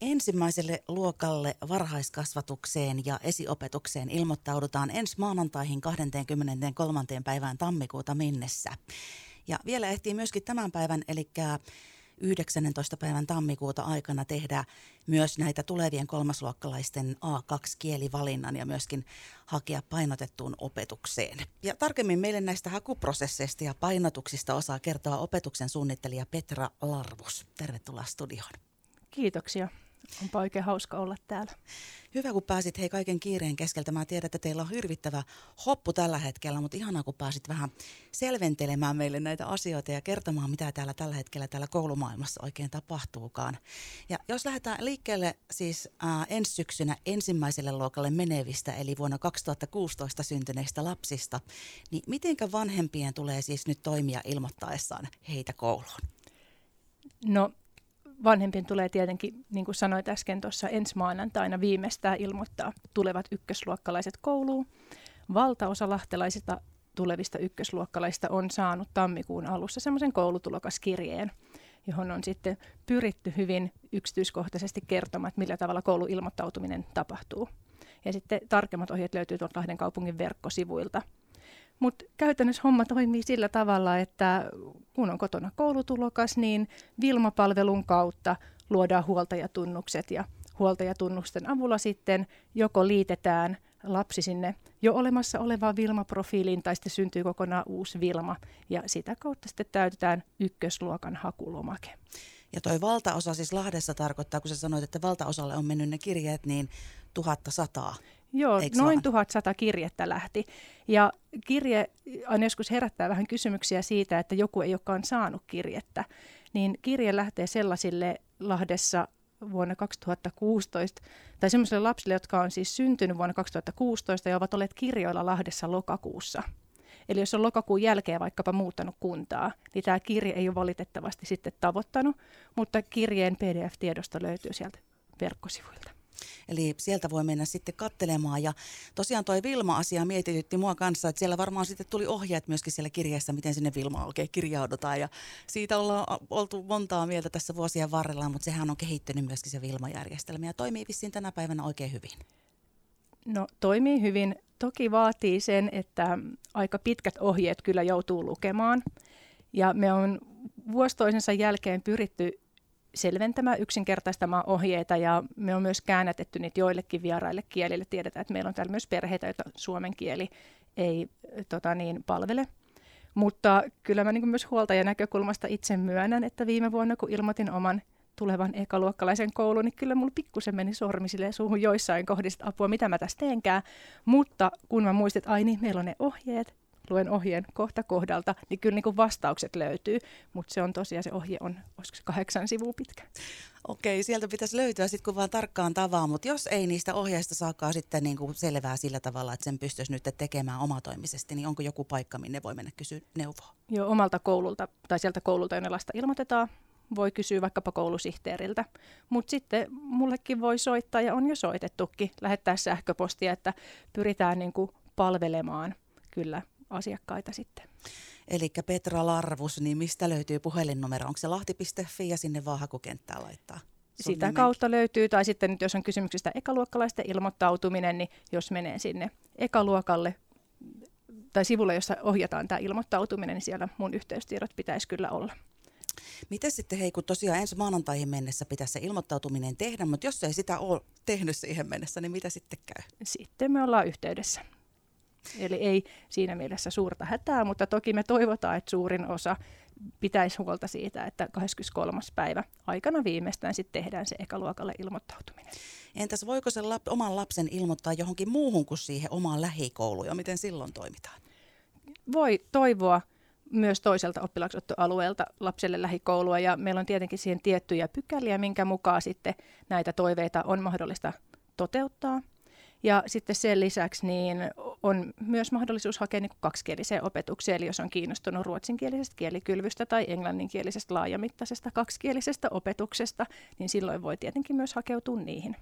Ensimmäiselle luokalle varhaiskasvatukseen ja esiopetukseen ilmoittaudutaan ensi maanantaihin 23. päivään tammikuuta mennessä. Ja vielä ehtii myöskin tämän päivän, eli 19. päivän tammikuuta aikana tehdä myös näitä tulevien kolmasluokkalaisten A2-kielivalinnan ja myöskin hakea painotettuun opetukseen. Ja tarkemmin meille näistä hakuprosesseista ja painotuksista osaa kertoa opetuksen suunnittelija Petra Larvus. Tervetuloa studioon. Kiitoksia. Onpa oikein hauska olla täällä. Hyvä, kun pääsit hei kaiken kiireen keskeltä. Mä tiedän, että teillä on hirvittävä hoppu tällä hetkellä, mutta ihanaa, kun pääsit vähän selventelemään meille näitä asioita ja kertomaan, mitä täällä tällä hetkellä täällä koulumaailmassa oikein tapahtuukaan. Ja jos lähdetään liikkeelle siis äh, ensi syksynä ensimmäiselle luokalle menevistä, eli vuonna 2016 syntyneistä lapsista, niin mitenkä vanhempien tulee siis nyt toimia ilmoittaessaan heitä kouluun? No vanhempien tulee tietenkin, niin kuin sanoit äsken tuossa ensi maanantaina viimeistään ilmoittaa tulevat ykkösluokkalaiset kouluun. Valtaosa lahtelaisista tulevista ykkösluokkalaisista on saanut tammikuun alussa semmoisen koulutulokaskirjeen, johon on sitten pyritty hyvin yksityiskohtaisesti kertomaan, että millä tavalla kouluilmoittautuminen tapahtuu. Ja sitten tarkemmat ohjeet löytyy tuolta Lahden kaupungin verkkosivuilta – mutta käytännössä homma toimii sillä tavalla, että kun on kotona koulutulokas, niin Vilma-palvelun kautta luodaan huoltajatunnukset ja huoltajatunnusten avulla sitten joko liitetään lapsi sinne jo olemassa olevaan Vilma-profiiliin tai sitten syntyy kokonaan uusi Vilma ja sitä kautta sitten täytetään ykkösluokan hakulomake. Ja toi valtaosa siis Lahdessa tarkoittaa, kun sä sanoit, että valtaosalle on mennyt ne kirjeet, niin tuhatta sataa. Joo, Eiks noin 1100 kirjettä lähti. Ja kirje aina joskus herättää vähän kysymyksiä siitä, että joku ei olekaan saanut kirjettä. Niin kirje lähtee sellaisille Lahdessa vuonna 2016, tai sellaisille lapsille, jotka on siis syntynyt vuonna 2016 ja ovat olleet kirjoilla Lahdessa lokakuussa. Eli jos on lokakuun jälkeen vaikkapa muuttanut kuntaa, niin tämä kirje ei ole valitettavasti sitten tavoittanut, mutta kirjeen PDF-tiedosto löytyy sieltä verkkosivuilta. Eli sieltä voi mennä sitten kattelemaan. Ja tosiaan toi Vilma-asia mietitytti mua kanssa, että siellä varmaan sitten tuli ohjeet myöskin siellä kirjeessä, miten sinne Vilma oikein kirjaudutaan. Ja siitä ollaan oltu montaa mieltä tässä vuosien varrella, mutta sehän on kehittynyt myöskin se Vilma-järjestelmä ja toimii vissiin tänä päivänä oikein hyvin. No toimii hyvin. Toki vaatii sen, että aika pitkät ohjeet kyllä joutuu lukemaan. Ja me on vuosi toisensa jälkeen pyritty selventämään, yksinkertaistamaan ohjeita ja me on myös käännätetty niitä joillekin vieraille kielille. Tiedetään, että meillä on täällä myös perheitä, joita suomen kieli ei tota niin, palvele. Mutta kyllä mä niin myös huoltajan näkökulmasta itse myönnän, että viime vuonna kun ilmoitin oman tulevan ekaluokkalaisen koulun, niin kyllä mulla pikkusen meni sormi suuhun joissain kohdista apua, mitä mä tässä teenkään. Mutta kun mä muistin, että ai niin, meillä on ne ohjeet, luen ohjeen kohta kohdalta, niin kyllä niin kuin vastaukset löytyy, mutta se on tosiaan, se ohje on, olisiko se kahdeksan sivua pitkä. Okei, sieltä pitäisi löytyä sitten kun vaan tarkkaan tavaa, mutta jos ei niistä ohjeista saakaan sitten niin kuin selvää sillä tavalla, että sen pystyisi nyt tekemään omatoimisesti, niin onko joku paikka, minne voi mennä kysyä neuvoa? Joo, omalta koululta tai sieltä koululta, jonne lasta ilmoitetaan, voi kysyä vaikkapa koulusihteeriltä. Mutta sitten mullekin voi soittaa ja on jo soitettukin, lähettää sähköpostia, että pyritään niin kuin palvelemaan kyllä asiakkaita sitten. Eli Petra Larvus, niin mistä löytyy puhelinnumero? Onko se lahti.fi ja sinne vaan hakukenttää laittaa? Sitä kautta löytyy, tai sitten nyt jos on kysymyksistä ekaluokkalaisten ilmoittautuminen, niin jos menee sinne ekaluokalle tai sivulle, jossa ohjataan tämä ilmoittautuminen, niin siellä mun yhteystiedot pitäisi kyllä olla. Miten sitten, hei, kun tosiaan ensi maanantaihin mennessä pitäisi se ilmoittautuminen tehdä, mutta jos ei sitä ole tehnyt siihen mennessä, niin mitä sitten käy? Sitten me ollaan yhteydessä. Eli ei siinä mielessä suurta hätää, mutta toki me toivotaan, että suurin osa pitäisi huolta siitä, että 23. päivä aikana viimeistään sitten tehdään se ekaluokalle ilmoittautuminen. Entäs voiko se lap, oman lapsen ilmoittaa johonkin muuhun kuin siihen omaan lähikouluun ja miten silloin toimitaan? Voi toivoa myös toiselta oppilaksottoalueelta lapselle lähikoulua ja meillä on tietenkin siihen tiettyjä pykäliä, minkä mukaan sitten näitä toiveita on mahdollista toteuttaa. Ja sitten sen lisäksi niin on myös mahdollisuus hakea niin kaksikieliseen opetukseen, eli jos on kiinnostunut ruotsinkielisestä kielikylvystä tai englanninkielisestä laajamittaisesta kaksikielisestä opetuksesta, niin silloin voi tietenkin myös hakeutua niihin.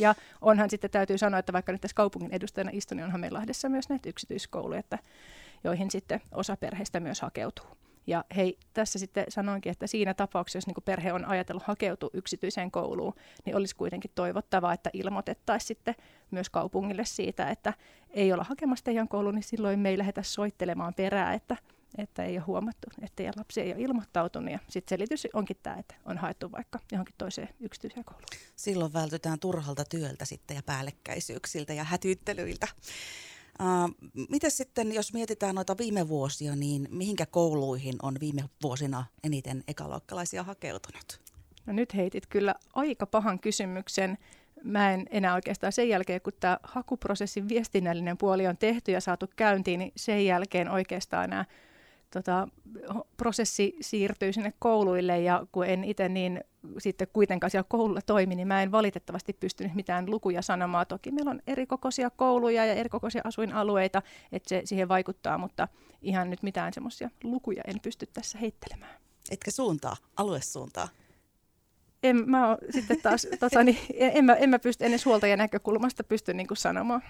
Ja onhan sitten täytyy sanoa, että vaikka nyt tässä kaupungin edustajana istun, niin onhan meillä Lahdessa myös näitä yksityiskouluja, että, joihin sitten osa perheistä myös hakeutuu. Ja hei, tässä sitten sanoinkin, että siinä tapauksessa, jos niin perhe on ajatellut hakeutua yksityiseen kouluun, niin olisi kuitenkin toivottavaa, että ilmoitettaisiin sitten myös kaupungille siitä, että ei olla hakemassa teidän kouluun, niin silloin me ei lähdetä soittelemaan perää, että, että ei ole huomattu, että teidän lapsi ei ole ilmoittautunut. Ja sitten selitys onkin tämä, että on haettu vaikka johonkin toiseen yksityiseen kouluun. Silloin vältytään turhalta työltä sitten ja päällekkäisyyksiltä ja hätyttelyiltä. Miten sitten, jos mietitään noita viime vuosia, niin mihinkä kouluihin on viime vuosina eniten ekaluokkalaisia hakeutunut? No nyt heitit kyllä aika pahan kysymyksen. Mä en enää oikeastaan sen jälkeen, kun tämä hakuprosessin viestinnällinen puoli on tehty ja saatu käyntiin, niin sen jälkeen oikeastaan enää tota, prosessi siirtyy sinne kouluille ja kun en itse niin sitten kuitenkaan siellä koululla toimi, niin mä en valitettavasti pystynyt mitään lukuja sanomaan. Toki meillä on erikokoisia kouluja ja erikokoisia asuinalueita, että se siihen vaikuttaa, mutta ihan nyt mitään semmoisia lukuja en pysty tässä heittelemään. Etkä suuntaa, aluesuuntaa? En mä sitten taas, tota, niin, en, mä, en mä pysty ennen huoltajan näkökulmasta pysty niin kuin sanomaan.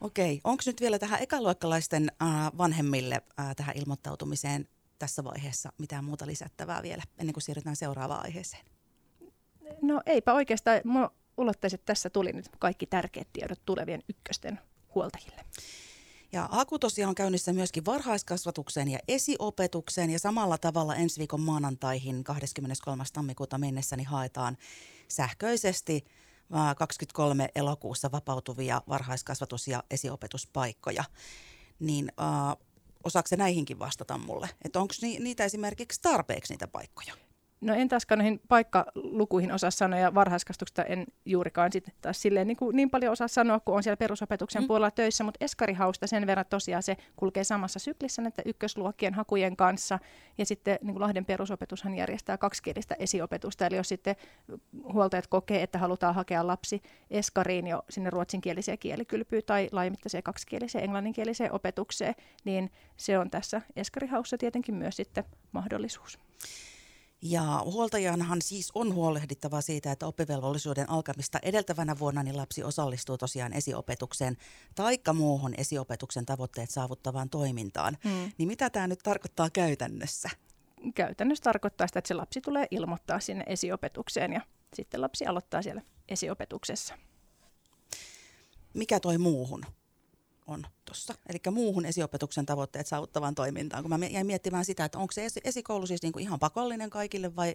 Okei, onko nyt vielä tähän ekaluokkalaisten äh, vanhemmille äh, tähän ilmoittautumiseen tässä vaiheessa mitään muuta lisättävää vielä, ennen kuin siirrytään seuraavaan aiheeseen? No eipä oikeastaan. Mä ulottaisin, että tässä tuli nyt kaikki tärkeät tiedot tulevien ykkösten huoltajille. Ja haku tosiaan on käynnissä myöskin varhaiskasvatukseen ja esiopetukseen ja samalla tavalla ensi viikon maanantaihin 23. tammikuuta mennessä niin haetaan sähköisesti 23 elokuussa vapautuvia varhaiskasvatus- ja esiopetuspaikkoja. Niin äh, osaako näihinkin vastata mulle? Että onko ni, niitä esimerkiksi tarpeeksi niitä paikkoja? No en taaskaan noihin paikkalukuihin osaa sanoa ja varhaiskasvatuksesta en juurikaan sit taas silleen niin, kuin, niin paljon osaa sanoa, kun on siellä perusopetuksen mm. puolella töissä, mutta Eskarihausta sen verran tosiaan se kulkee samassa syklissä näiden ykkösluokkien hakujen kanssa ja sitten niin kuin Lahden perusopetushan järjestää kaksikielistä esiopetusta, eli jos sitten huoltajat kokee, että halutaan hakea lapsi Eskariin jo sinne ruotsinkieliseen kielikylpyyn tai laajamittaiseen kaksikieliseen englanninkieliseen opetukseen, niin se on tässä Eskarihaussa tietenkin myös sitten mahdollisuus. Ja huoltajanhan siis on huolehdittava siitä, että oppivelvollisuuden alkamista edeltävänä vuonna niin lapsi osallistuu tosiaan esiopetukseen taikka muuhun esiopetuksen tavoitteet saavuttavaan toimintaan. Mm. Niin mitä tämä nyt tarkoittaa käytännössä? Käytännössä tarkoittaa sitä, että se lapsi tulee ilmoittaa sinne esiopetukseen ja sitten lapsi aloittaa siellä esiopetuksessa. Mikä toi muuhun? On tuossa. Eli muuhun esiopetuksen tavoitteet saavuttavaan toimintaan. Kun mä jäin miettimään sitä, että onko se esikoulu siis niinku ihan pakollinen kaikille vai,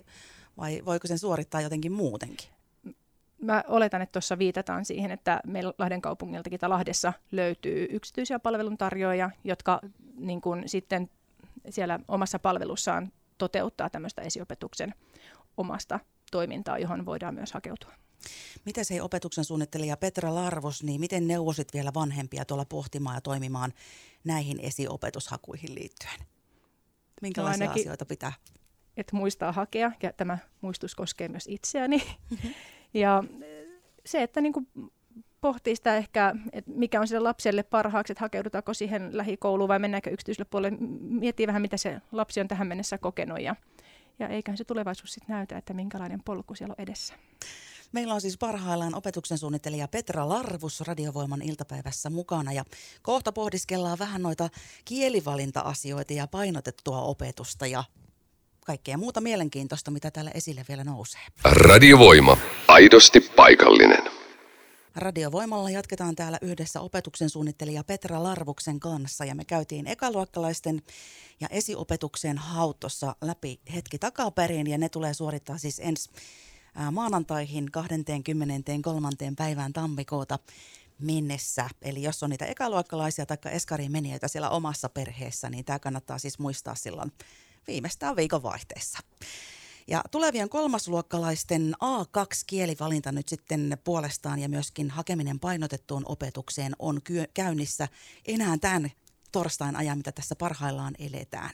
vai voiko sen suorittaa jotenkin muutenkin? Mä oletan, että tuossa viitataan siihen, että meillä Lahden kaupungiltakin tai Lahdessa löytyy yksityisiä palveluntarjoajia, jotka niin kun sitten siellä omassa palvelussaan toteuttaa tämmöistä esiopetuksen omasta toimintaa, johon voidaan myös hakeutua. Miten se opetuksen suunnittelija Petra Larvos, niin miten neuvosit vielä vanhempia tuolla pohtimaan ja toimimaan näihin esiopetushakuihin liittyen? Minkälaisia no ainakin, asioita pitää? Että muistaa hakea, ja tämä muistus koskee myös itseäni. Mm-hmm. ja se, että niin kuin pohtii sitä ehkä, että mikä on sille lapselle parhaaksi, että hakeudutaanko siihen lähikouluun vai mennäänkö yksityiselle puolelle. Miettii vähän, mitä se lapsi on tähän mennessä kokenut ja, ja eiköhän se tulevaisuus sitten näytä, että minkälainen polku siellä on edessä. Meillä on siis parhaillaan opetuksen suunnittelija Petra Larvus Radiovoiman iltapäivässä mukana ja kohta pohdiskellaan vähän noita kielivalinta-asioita ja painotettua opetusta ja kaikkea muuta mielenkiintoista, mitä täällä esille vielä nousee. Radiovoima. Aidosti paikallinen. Radiovoimalla jatketaan täällä yhdessä opetuksen suunnittelija Petra Larvuksen kanssa ja me käytiin ekaluokkalaisten ja esiopetuksen hautossa läpi hetki takaperin ja ne tulee suorittaa siis ensi maanantaihin 23. päivään tammikuuta mennessä. Eli jos on niitä ekaluokkalaisia tai eskariin menijöitä siellä omassa perheessä, niin tämä kannattaa siis muistaa silloin viimeistään viikon vaihteessa. Ja tulevien kolmasluokkalaisten A2-kielivalinta nyt sitten puolestaan ja myöskin hakeminen painotettuun opetukseen on käynnissä enää tämän torstain ajan, mitä tässä parhaillaan eletään.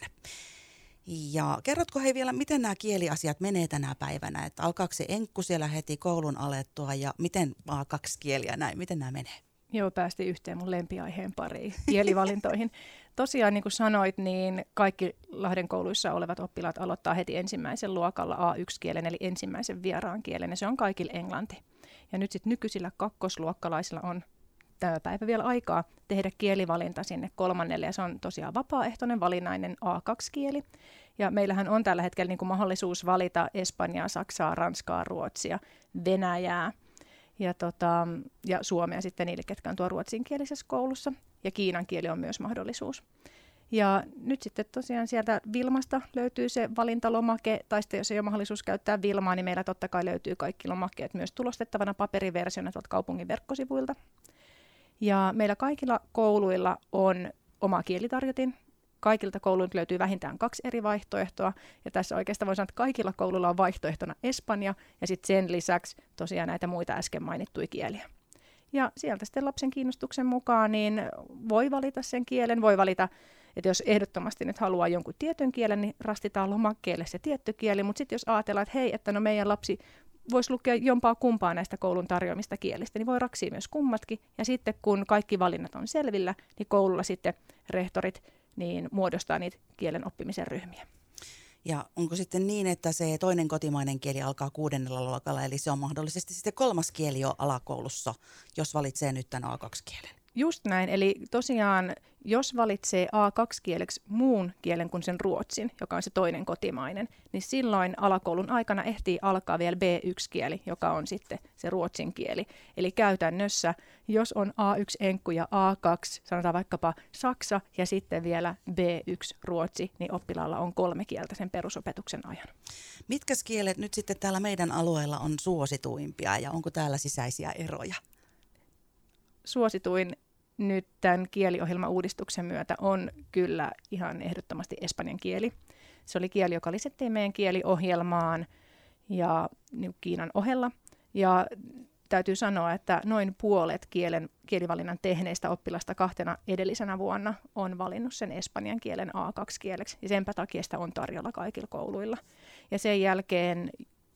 Ja kerrotko hei vielä, miten nämä kieliasiat menee tänä päivänä? Että alkaako se enkku siellä heti koulun alettua ja miten vaan kaksi kieliä näin, miten nämä menee? Joo, päästi yhteen mun lempiaiheen pariin, kielivalintoihin. Tosiaan, niin kuin sanoit, niin kaikki Lahden kouluissa olevat oppilaat aloittaa heti ensimmäisen luokalla A1-kielen, eli ensimmäisen vieraan kielen, ja se on kaikille englanti. Ja nyt sitten nykyisillä kakkosluokkalaisilla on tämä päivä vielä aikaa tehdä kielivalinta sinne kolmannelle, ja se on tosiaan vapaaehtoinen valinnainen A2-kieli. Ja meillähän on tällä hetkellä niin kuin mahdollisuus valita Espanjaa, Saksaa, Ranskaa, Ruotsia, Venäjää ja, tota, ja Suomea sitten niille, ketkä on tuo ruotsinkielisessä koulussa. Ja kiinan kieli on myös mahdollisuus. Ja nyt sitten tosiaan sieltä Vilmasta löytyy se valintalomake, tai sitten jos ei ole mahdollisuus käyttää Vilmaa, niin meillä totta kai löytyy kaikki lomakkeet myös tulostettavana paperiversiona tuolta kaupungin verkkosivuilta. Ja meillä kaikilla kouluilla on oma kielitarjotin. Kaikilta kouluilta löytyy vähintään kaksi eri vaihtoehtoa. Ja tässä oikeastaan voi sanoa, että kaikilla kouluilla on vaihtoehtona Espanja ja sitten sen lisäksi tosiaan näitä muita äsken mainittuja kieliä. Ja sieltä sitten lapsen kiinnostuksen mukaan niin voi valita sen kielen, voi valita että jos ehdottomasti nyt haluaa jonkun tietyn kielen, niin rastitaan lomakkeelle se tietty kieli, mutta sitten jos ajatellaan, että hei, että no meidän lapsi voisi lukea jompaa kumpaa näistä koulun tarjoamista kielistä, niin voi raksia myös kummatkin. Ja sitten kun kaikki valinnat on selvillä, niin koululla sitten rehtorit niin muodostaa niitä kielen oppimisen ryhmiä. Ja onko sitten niin, että se toinen kotimainen kieli alkaa kuudennella luokalla, eli se on mahdollisesti sitten kolmas kieli jo alakoulussa, jos valitsee nyt tämän A2-kielen? Just näin, eli tosiaan jos valitsee A2-kieleksi muun kielen kuin sen ruotsin, joka on se toinen kotimainen, niin silloin alakoulun aikana ehtii alkaa vielä B1-kieli, joka on sitten se ruotsin kieli. Eli käytännössä, jos on A1-enkku ja A2, sanotaan vaikkapa saksa ja sitten vielä B1-ruotsi, niin oppilaalla on kolme kieltä sen perusopetuksen ajan. Mitkä kielet nyt sitten täällä meidän alueella on suosituimpia ja onko täällä sisäisiä eroja? Suosituin nyt tämän kieliohjelmauudistuksen myötä on kyllä ihan ehdottomasti espanjan kieli. Se oli kieli, joka lisättiin meidän kieliohjelmaan ja niin Kiinan ohella. Ja täytyy sanoa, että noin puolet kielen, kielivalinnan tehneistä oppilasta kahtena edellisenä vuonna on valinnut sen espanjan kielen A2-kieleksi, ja senpä takia sitä on tarjolla kaikilla kouluilla. Ja sen jälkeen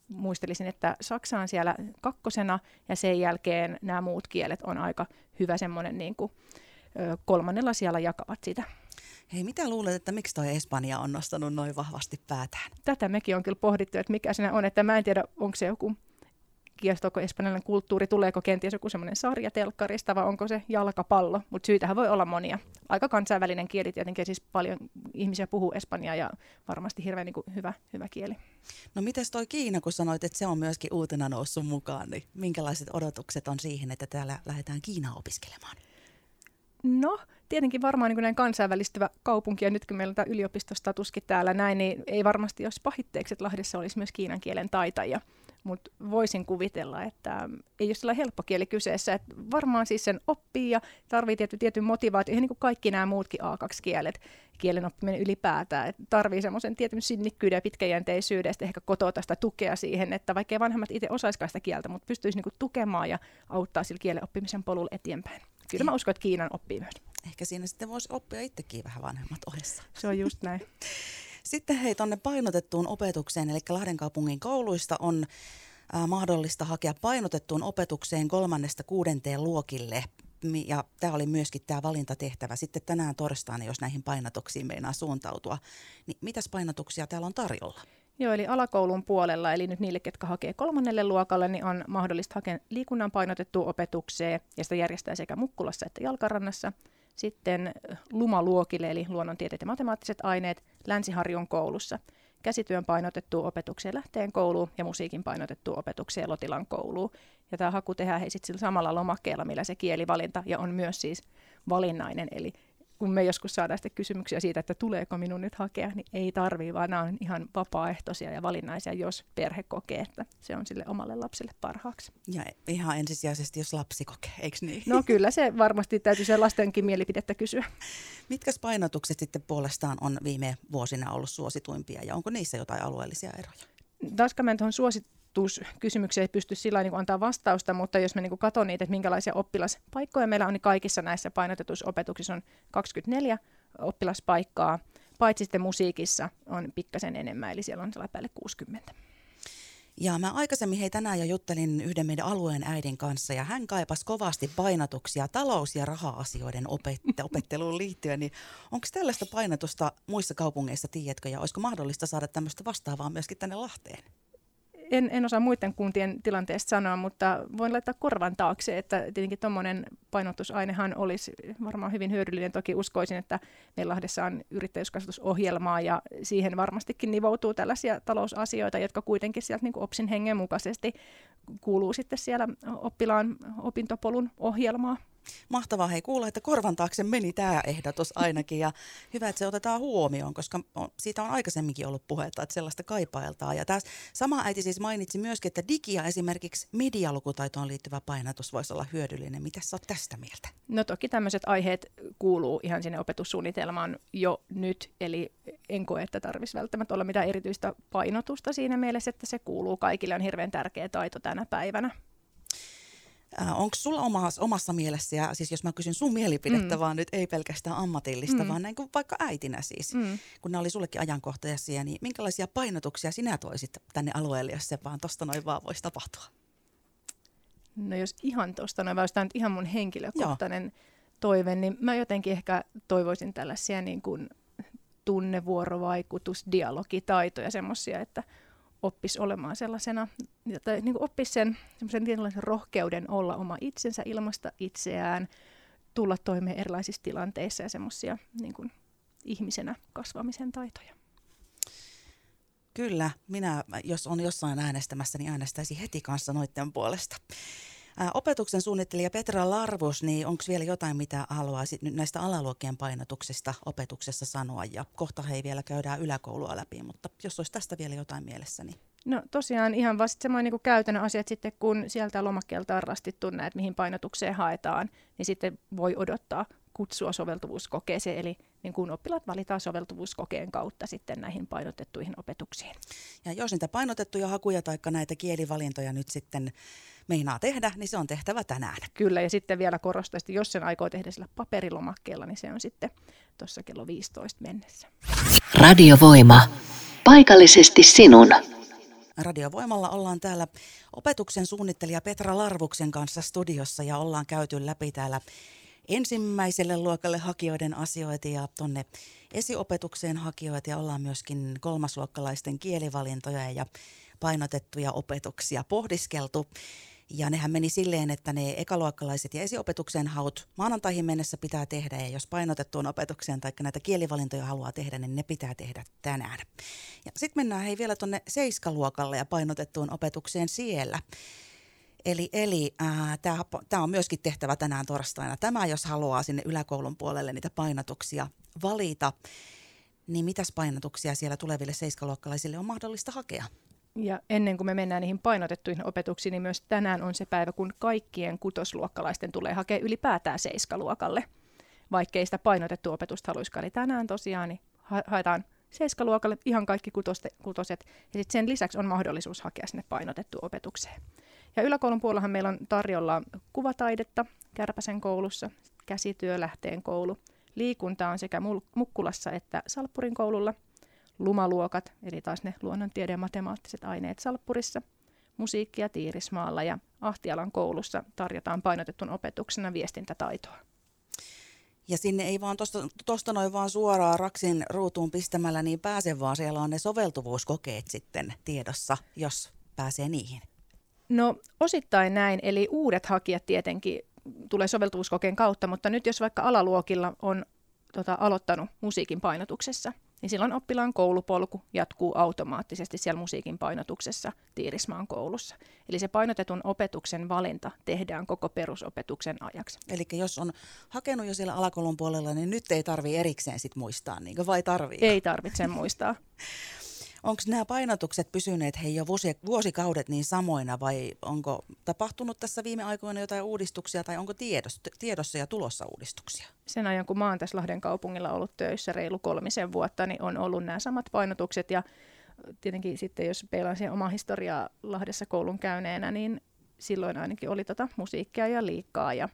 muistelisin, että Saksa on siellä kakkosena ja sen jälkeen nämä muut kielet on aika hyvä semmoinen niin kuin, kolmannella siellä jakavat sitä. Hei, mitä luulet, että miksi toi Espanja on nostanut noin vahvasti päätään? Tätä mekin on kyllä pohdittu, että mikä siinä on, että mä en tiedä, onko se joku kiestoako espanjalainen kulttuuri, tuleeko kenties joku semmoinen sarja telkkarista vai onko se jalkapallo, mutta syytähän voi olla monia. Aika kansainvälinen kieli tietenkin, siis paljon ihmisiä puhuu espanjaa ja varmasti hirveän niin kuin hyvä, hyvä kieli. No miten toi Kiina, kun sanoit, että se on myöskin uutena noussut mukaan, niin minkälaiset odotukset on siihen, että täällä lähdetään Kiinaa opiskelemaan? No, tietenkin varmaan niin näin kansainvälistyvä kaupunki, ja nyt kun meillä on tämä yliopistostatuskin täällä näin, niin ei varmasti olisi pahitteeksi, että Lahdessa olisi myös kiinan kielen taitajia mutta voisin kuvitella, että ei ole sellainen helppo kieli kyseessä. Että varmaan siis sen oppii ja tarvii tietty, tietyn motivaatio, ihan niin kuin kaikki nämä muutkin A2-kielet, kielen oppiminen ylipäätään. Että tarvii semmoisen tietyn sinnikkyyden ja pitkäjänteisyyden ja ehkä kotota sitä tukea siihen, että vaikka vanhemmat itse osaisikaan sitä kieltä, mutta pystyisi niin kuin tukemaan ja auttaa sillä kielen oppimisen polulla eteenpäin. Kyllä mä uskon, että Kiinan oppii myös. Ehkä siinä sitten voisi oppia itsekin vähän vanhemmat ohessa. Se on just näin. Sitten hei, tuonne painotettuun opetukseen, eli Lahden kaupungin kouluista on äh, mahdollista hakea painotettuun opetukseen kolmannesta kuudenteen luokille. Ja tämä oli myöskin tämä valintatehtävä. Sitten tänään torstaina, jos näihin painotuksiin meinaa suuntautua, niin mitäs painotuksia täällä on tarjolla? Joo, eli alakoulun puolella, eli nyt niille, ketkä hakee kolmannelle luokalle, niin on mahdollista hakea liikunnan painotettua opetukseen, ja sitä järjestää sekä Mukkulassa että Jalkarannassa – sitten lumaluokille, eli luonnontieteet ja matemaattiset aineet, Länsiharjun koulussa. Käsityön painotettu opetukseen lähteen kouluun ja musiikin painotettu opetukseen Lotilan kouluun. Ja tämä haku tehdään he sitten samalla lomakkeella, millä se kielivalinta, ja on myös siis valinnainen, eli kun me joskus saadaan sitten kysymyksiä siitä, että tuleeko minun nyt hakea, niin ei tarvii, vaan nämä on ihan vapaaehtoisia ja valinnaisia, jos perhe kokee, että se on sille omalle lapselle parhaaksi. Ja ihan ensisijaisesti, jos lapsi kokee, eikö niin? No kyllä se varmasti täytyy se lastenkin mielipidettä kysyä. Mitkä painotukset sitten puolestaan on viime vuosina ollut suosituimpia ja onko niissä jotain alueellisia eroja? Taas tuohon suosit kysymykseen ei pysty sillä niin antaa vastausta, mutta jos me niin katson niitä, että minkälaisia oppilaspaikkoja meillä on, niin kaikissa näissä painotetuissa opetuksissa on 24 oppilaspaikkaa, paitsi sitten musiikissa on pikkasen enemmän, eli siellä on sellainen päälle 60. Ja mä aikaisemmin hei tänään jo juttelin yhden meidän alueen äidin kanssa ja hän kaipasi kovasti painotuksia talous- ja raha-asioiden opet- opetteluun liittyen. Niin onko tällaista painotusta muissa kaupungeissa, tiedätkö, ja olisiko mahdollista saada tämmöistä vastaavaa myöskin tänne Lahteen? En, en osaa muiden kuntien tilanteesta sanoa, mutta voin laittaa korvan taakse, että tietenkin tuommoinen painotusainehan olisi varmaan hyvin hyödyllinen. Toki uskoisin, että meillä Lahdessa on yrittäjyyskasvatusohjelmaa ja siihen varmastikin nivoutuu tällaisia talousasioita, jotka kuitenkin sieltä niin OPSin hengen mukaisesti kuuluu sitten siellä oppilaan opintopolun ohjelmaa. Mahtavaa hei kuulla, että korvan taakse meni tämä ehdotus ainakin ja hyvä, että se otetaan huomioon, koska siitä on aikaisemminkin ollut puhetta, että sellaista kaipailtaan. Ja tämä sama äiti siis mainitsi myöskin, että digi- ja esimerkiksi medialukutaitoon liittyvä painotus voisi olla hyödyllinen. Mitä sä oot tästä mieltä? No toki tämmöiset aiheet kuuluu ihan sinne opetussuunnitelmaan jo nyt, eli en koe, että tarvitsisi välttämättä olla mitään erityistä painotusta siinä mielessä, että se kuuluu kaikille, on hirveän tärkeä taito tänä päivänä. Äh, Onko sulla omassa, omassa mielessä, ja siis jos mä kysyn sun mielipidettä, mm. vaan nyt ei pelkästään ammatillista, mm. vaan näin kuin vaikka äitinä siis, mm. kun nämä oli sullekin ajankohtaisia, niin minkälaisia painotuksia sinä toisit tänne alueelle, jos se vaan tosta noin vaan voisi tapahtua? No jos ihan tuosta noin, vaan nyt ihan mun henkilökohtainen Joo. toive, niin mä jotenkin ehkä toivoisin tällaisia niin kuin tunnevuorovaikutus, dialogitaitoja, semmoisia, että oppisi olemaan sellaisena, tai niin kuin oppisi sen tietynlaisen rohkeuden olla oma itsensä, ilmasta itseään, tulla toimeen erilaisissa tilanteissa ja semmoisia niin kuin ihmisenä kasvamisen taitoja. Kyllä, minä jos on jossain äänestämässä, niin äänestäisin heti kanssa noiden puolesta. Opetuksen suunnittelija Petra Larvus, niin onko vielä jotain, mitä haluaisit nyt näistä alaluokkien painotuksista opetuksessa sanoa? Ja kohta hei vielä käydään yläkoulua läpi, mutta jos olisi tästä vielä jotain mielessä, niin... No tosiaan ihan vasta semmoinen niin käytännön asiat sitten, kun sieltä lomakkeelta on rastittu näet, mihin painotukseen haetaan, niin sitten voi odottaa kutsua soveltuvuuskokeeseen, eli niin kun oppilaat valitaan soveltuvuuskokeen kautta sitten näihin painotettuihin opetuksiin. Ja jos niitä painotettuja hakuja tai näitä kielivalintoja nyt sitten meinaa tehdä, niin se on tehtävä tänään. Kyllä, ja sitten vielä korostaa, että jos sen aikoo tehdä sillä paperilomakkeella, niin se on sitten tuossa kello 15 mennessä. Radiovoima. Paikallisesti sinun. Radiovoimalla ollaan täällä opetuksen suunnittelija Petra Larvuksen kanssa studiossa ja ollaan käyty läpi täällä ensimmäiselle luokalle hakijoiden asioita ja tuonne esiopetukseen hakijoita ja ollaan myöskin kolmasluokkalaisten kielivalintoja ja painotettuja opetuksia pohdiskeltu. Ja nehän meni silleen, että ne ekaluokkalaiset ja esiopetuksen haut maanantaihin mennessä pitää tehdä, ja jos painotettuun opetukseen tai näitä kielivalintoja haluaa tehdä, niin ne pitää tehdä tänään. Ja sitten mennään hei vielä tuonne seiskaluokalle ja painotettuun opetukseen siellä. Eli, eli tämä on myöskin tehtävä tänään torstaina. Tämä, jos haluaa sinne yläkoulun puolelle niitä painotuksia valita, niin mitäs painotuksia siellä tuleville seiskaluokkalaisille on mahdollista hakea? Ja ennen kuin me mennään niihin painotettuihin opetuksiin, niin myös tänään on se päivä, kun kaikkien kutosluokkalaisten tulee hakea ylipäätään seiskaluokalle, vaikkei sitä painotettua opetusta haluaisikaan. Eli tänään tosiaan niin ha- haetaan seiskaluokalle ihan kaikki kutoste, kutoset, ja sitten sen lisäksi on mahdollisuus hakea sinne painotettuun opetukseen. Ja yläkoulun puolellahan meillä on tarjolla kuvataidetta Kärpäsen koulussa, käsityölähteen koulu. Liikunta on sekä Mukkulassa että Salppurin koululla – lumaluokat, eli taas ne luonnontiede- ja matemaattiset aineet Salppurissa, musiikkia Tiirismaalla ja Ahtialan koulussa tarjotaan painotettun opetuksena viestintätaitoa. Ja sinne ei vaan tuosta noin vaan suoraan raksin ruutuun pistämällä niin pääse, vaan siellä on ne soveltuvuuskokeet sitten tiedossa, jos pääsee niihin. No osittain näin, eli uudet hakijat tietenkin tulee soveltuvuuskokeen kautta, mutta nyt jos vaikka alaluokilla on tota, aloittanut musiikin painotuksessa – niin silloin oppilaan koulupolku jatkuu automaattisesti siellä musiikin painotuksessa Tiirismaan koulussa. Eli se painotetun opetuksen valinta tehdään koko perusopetuksen ajaksi. Eli jos on hakenut jo siellä alakoulun puolella, niin nyt ei tarvi erikseen sit muistaa, niin vai tarvii? Ei tarvitse muistaa. Onko nämä painotukset pysyneet hei jo vuosi, vuosikaudet niin samoina vai onko tapahtunut tässä viime aikoina jotain uudistuksia tai onko tiedossa, tiedossa ja tulossa uudistuksia? Sen ajan kun mä oon tässä Lahden kaupungilla ollut töissä reilu kolmisen vuotta, niin on ollut nämä samat painotukset ja tietenkin sitten jos peilaan siihen omaa historiaa Lahdessa koulun käyneenä, niin silloin ainakin oli tota musiikkia ja liikkaa ja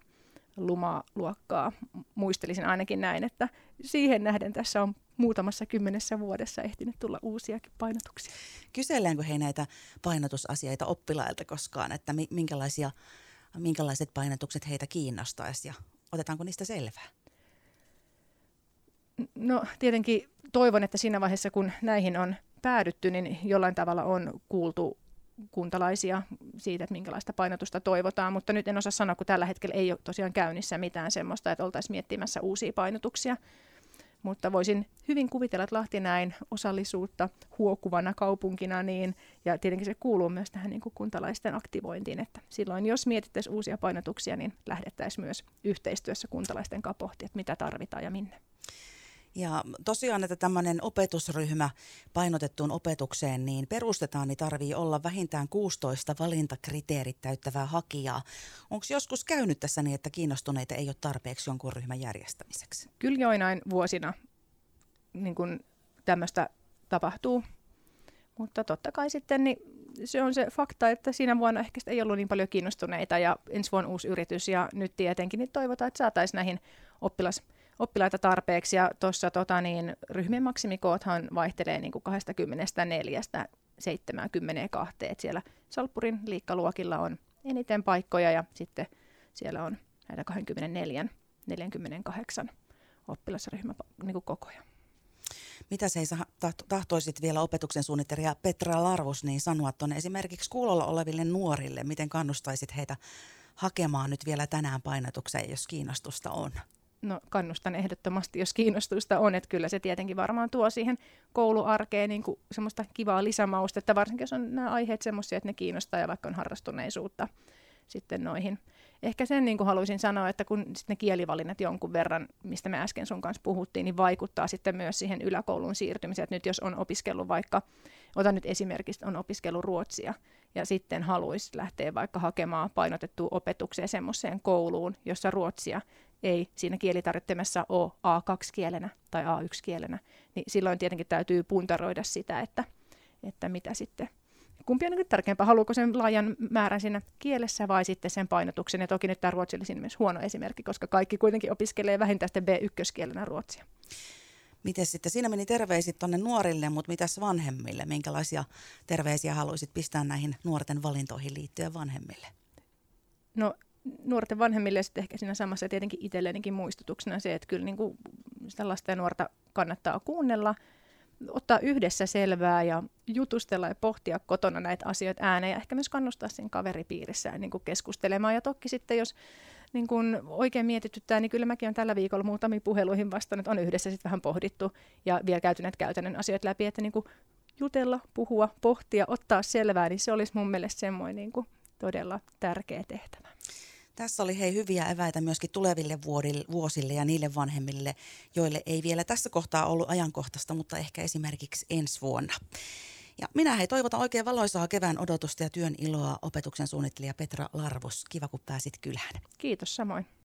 lumaluokkaa. Muistelisin ainakin näin, että siihen nähden tässä on muutamassa kymmenessä vuodessa ehtinyt tulla uusiakin painotuksia. Kyselläänkö he näitä painotusasioita oppilailta koskaan, että minkälaisia, minkälaiset painotukset heitä kiinnostaisi ja otetaanko niistä selvää? No tietenkin toivon, että siinä vaiheessa kun näihin on päädytty, niin jollain tavalla on kuultu kuntalaisia siitä, että minkälaista painotusta toivotaan, mutta nyt en osaa sanoa, kun tällä hetkellä ei ole tosiaan käynnissä mitään semmoista, että oltaisiin miettimässä uusia painotuksia. Mutta voisin hyvin kuvitella, että Lahti näin osallisuutta huokuvana kaupunkina, niin, ja tietenkin se kuuluu myös tähän niin kuin kuntalaisten aktivointiin, että silloin jos mietittäisiin uusia painotuksia, niin lähdettäisiin myös yhteistyössä kuntalaisten kanssa pohtia, että mitä tarvitaan ja minne. Ja tosiaan, että tämmöinen opetusryhmä painotettuun opetukseen niin perustetaan, niin tarvii olla vähintään 16 valintakriteerit täyttävää hakijaa. Onko joskus käynyt tässä niin, että kiinnostuneita ei ole tarpeeksi jonkun ryhmän järjestämiseksi? Kyllä joinain vuosina niin kun tämmöistä tapahtuu, mutta totta kai sitten niin se on se fakta, että siinä vuonna ehkä ei ollut niin paljon kiinnostuneita ja ensi vuonna uusi yritys ja nyt tietenkin niin toivotaan, että saataisiin näihin oppilas oppilaita tarpeeksi. Ja tuossa tota, niin, ryhmien maksimikoothan vaihtelee niin kuin 24 72. Et siellä Salppurin liikkaluokilla on eniten paikkoja ja sitten siellä on näitä 24 48 oppilasryhmä niin kokoja. Mitä se tahtoisit vielä opetuksen suunnittelija Petra Larvus niin sanoa tuonne esimerkiksi kuulolla oleville nuorille, miten kannustaisit heitä hakemaan nyt vielä tänään painotukseen, jos kiinnostusta on? No kannustan ehdottomasti, jos kiinnostusta on, että kyllä se tietenkin varmaan tuo siihen kouluarkeen niin kuin semmoista kivaa lisämaustetta, varsinkin jos on nämä aiheet semmoisia, että ne kiinnostaa ja vaikka on harrastuneisuutta sitten noihin. Ehkä sen niin kuin haluaisin sanoa, että kun sitten ne kielivalinnat jonkun verran, mistä me äsken sun kanssa puhuttiin, niin vaikuttaa sitten myös siihen yläkoulun siirtymiseen. Että nyt jos on opiskellut vaikka, otan nyt esimerkiksi, on opiskellut ruotsia, ja sitten haluaisi lähteä vaikka hakemaan painotettua opetukseen semmoiseen kouluun, jossa ruotsia ei siinä kielitarjottimessa ole A2-kielenä tai A1-kielenä, niin silloin tietenkin täytyy puntaroida sitä, että, että mitä sitten kumpi on niin tärkeämpää, haluuko sen laajan määrän siinä kielessä vai sitten sen painotuksen. Ja toki nyt tämä ruotsi olisi myös huono esimerkki, koska kaikki kuitenkin opiskelee vähintään sitten B1-kielenä ruotsia. Miten sitten, siinä meni terveisit tuonne nuorille, mutta mitäs vanhemmille? Minkälaisia terveisiä haluaisit pistää näihin nuorten valintoihin liittyen vanhemmille? No nuorten vanhemmille sitten ehkä siinä samassa tietenkin itsellenikin muistutuksena se, että kyllä niin kuin sitä lasta ja nuorta kannattaa kuunnella, ottaa yhdessä selvää ja jutustella ja pohtia kotona näitä asioita ääneen ja ehkä myös kannustaa siinä kaveripiirissä niin kuin keskustelemaan. Ja toki sitten, jos niin kuin oikein mietityttää, niin kyllä mäkin olen tällä viikolla muutamiin puheluihin vastannut, on yhdessä sitten vähän pohdittu ja vielä käyty näitä käytännön asioita läpi, että niin kuin jutella, puhua, pohtia, ottaa selvää, niin se olisi mun mielestä semmoinen niin kuin todella tärkeä tehtävä. Tässä oli hei hyviä eväitä myöskin tuleville vuosille ja niille vanhemmille, joille ei vielä tässä kohtaa ollut ajankohtaista, mutta ehkä esimerkiksi ensi vuonna. Ja minä hei toivotan oikein valoisaa kevään odotusta ja työn iloa opetuksen suunnittelija Petra Larvus. Kiva kun pääsit kylään. Kiitos samoin.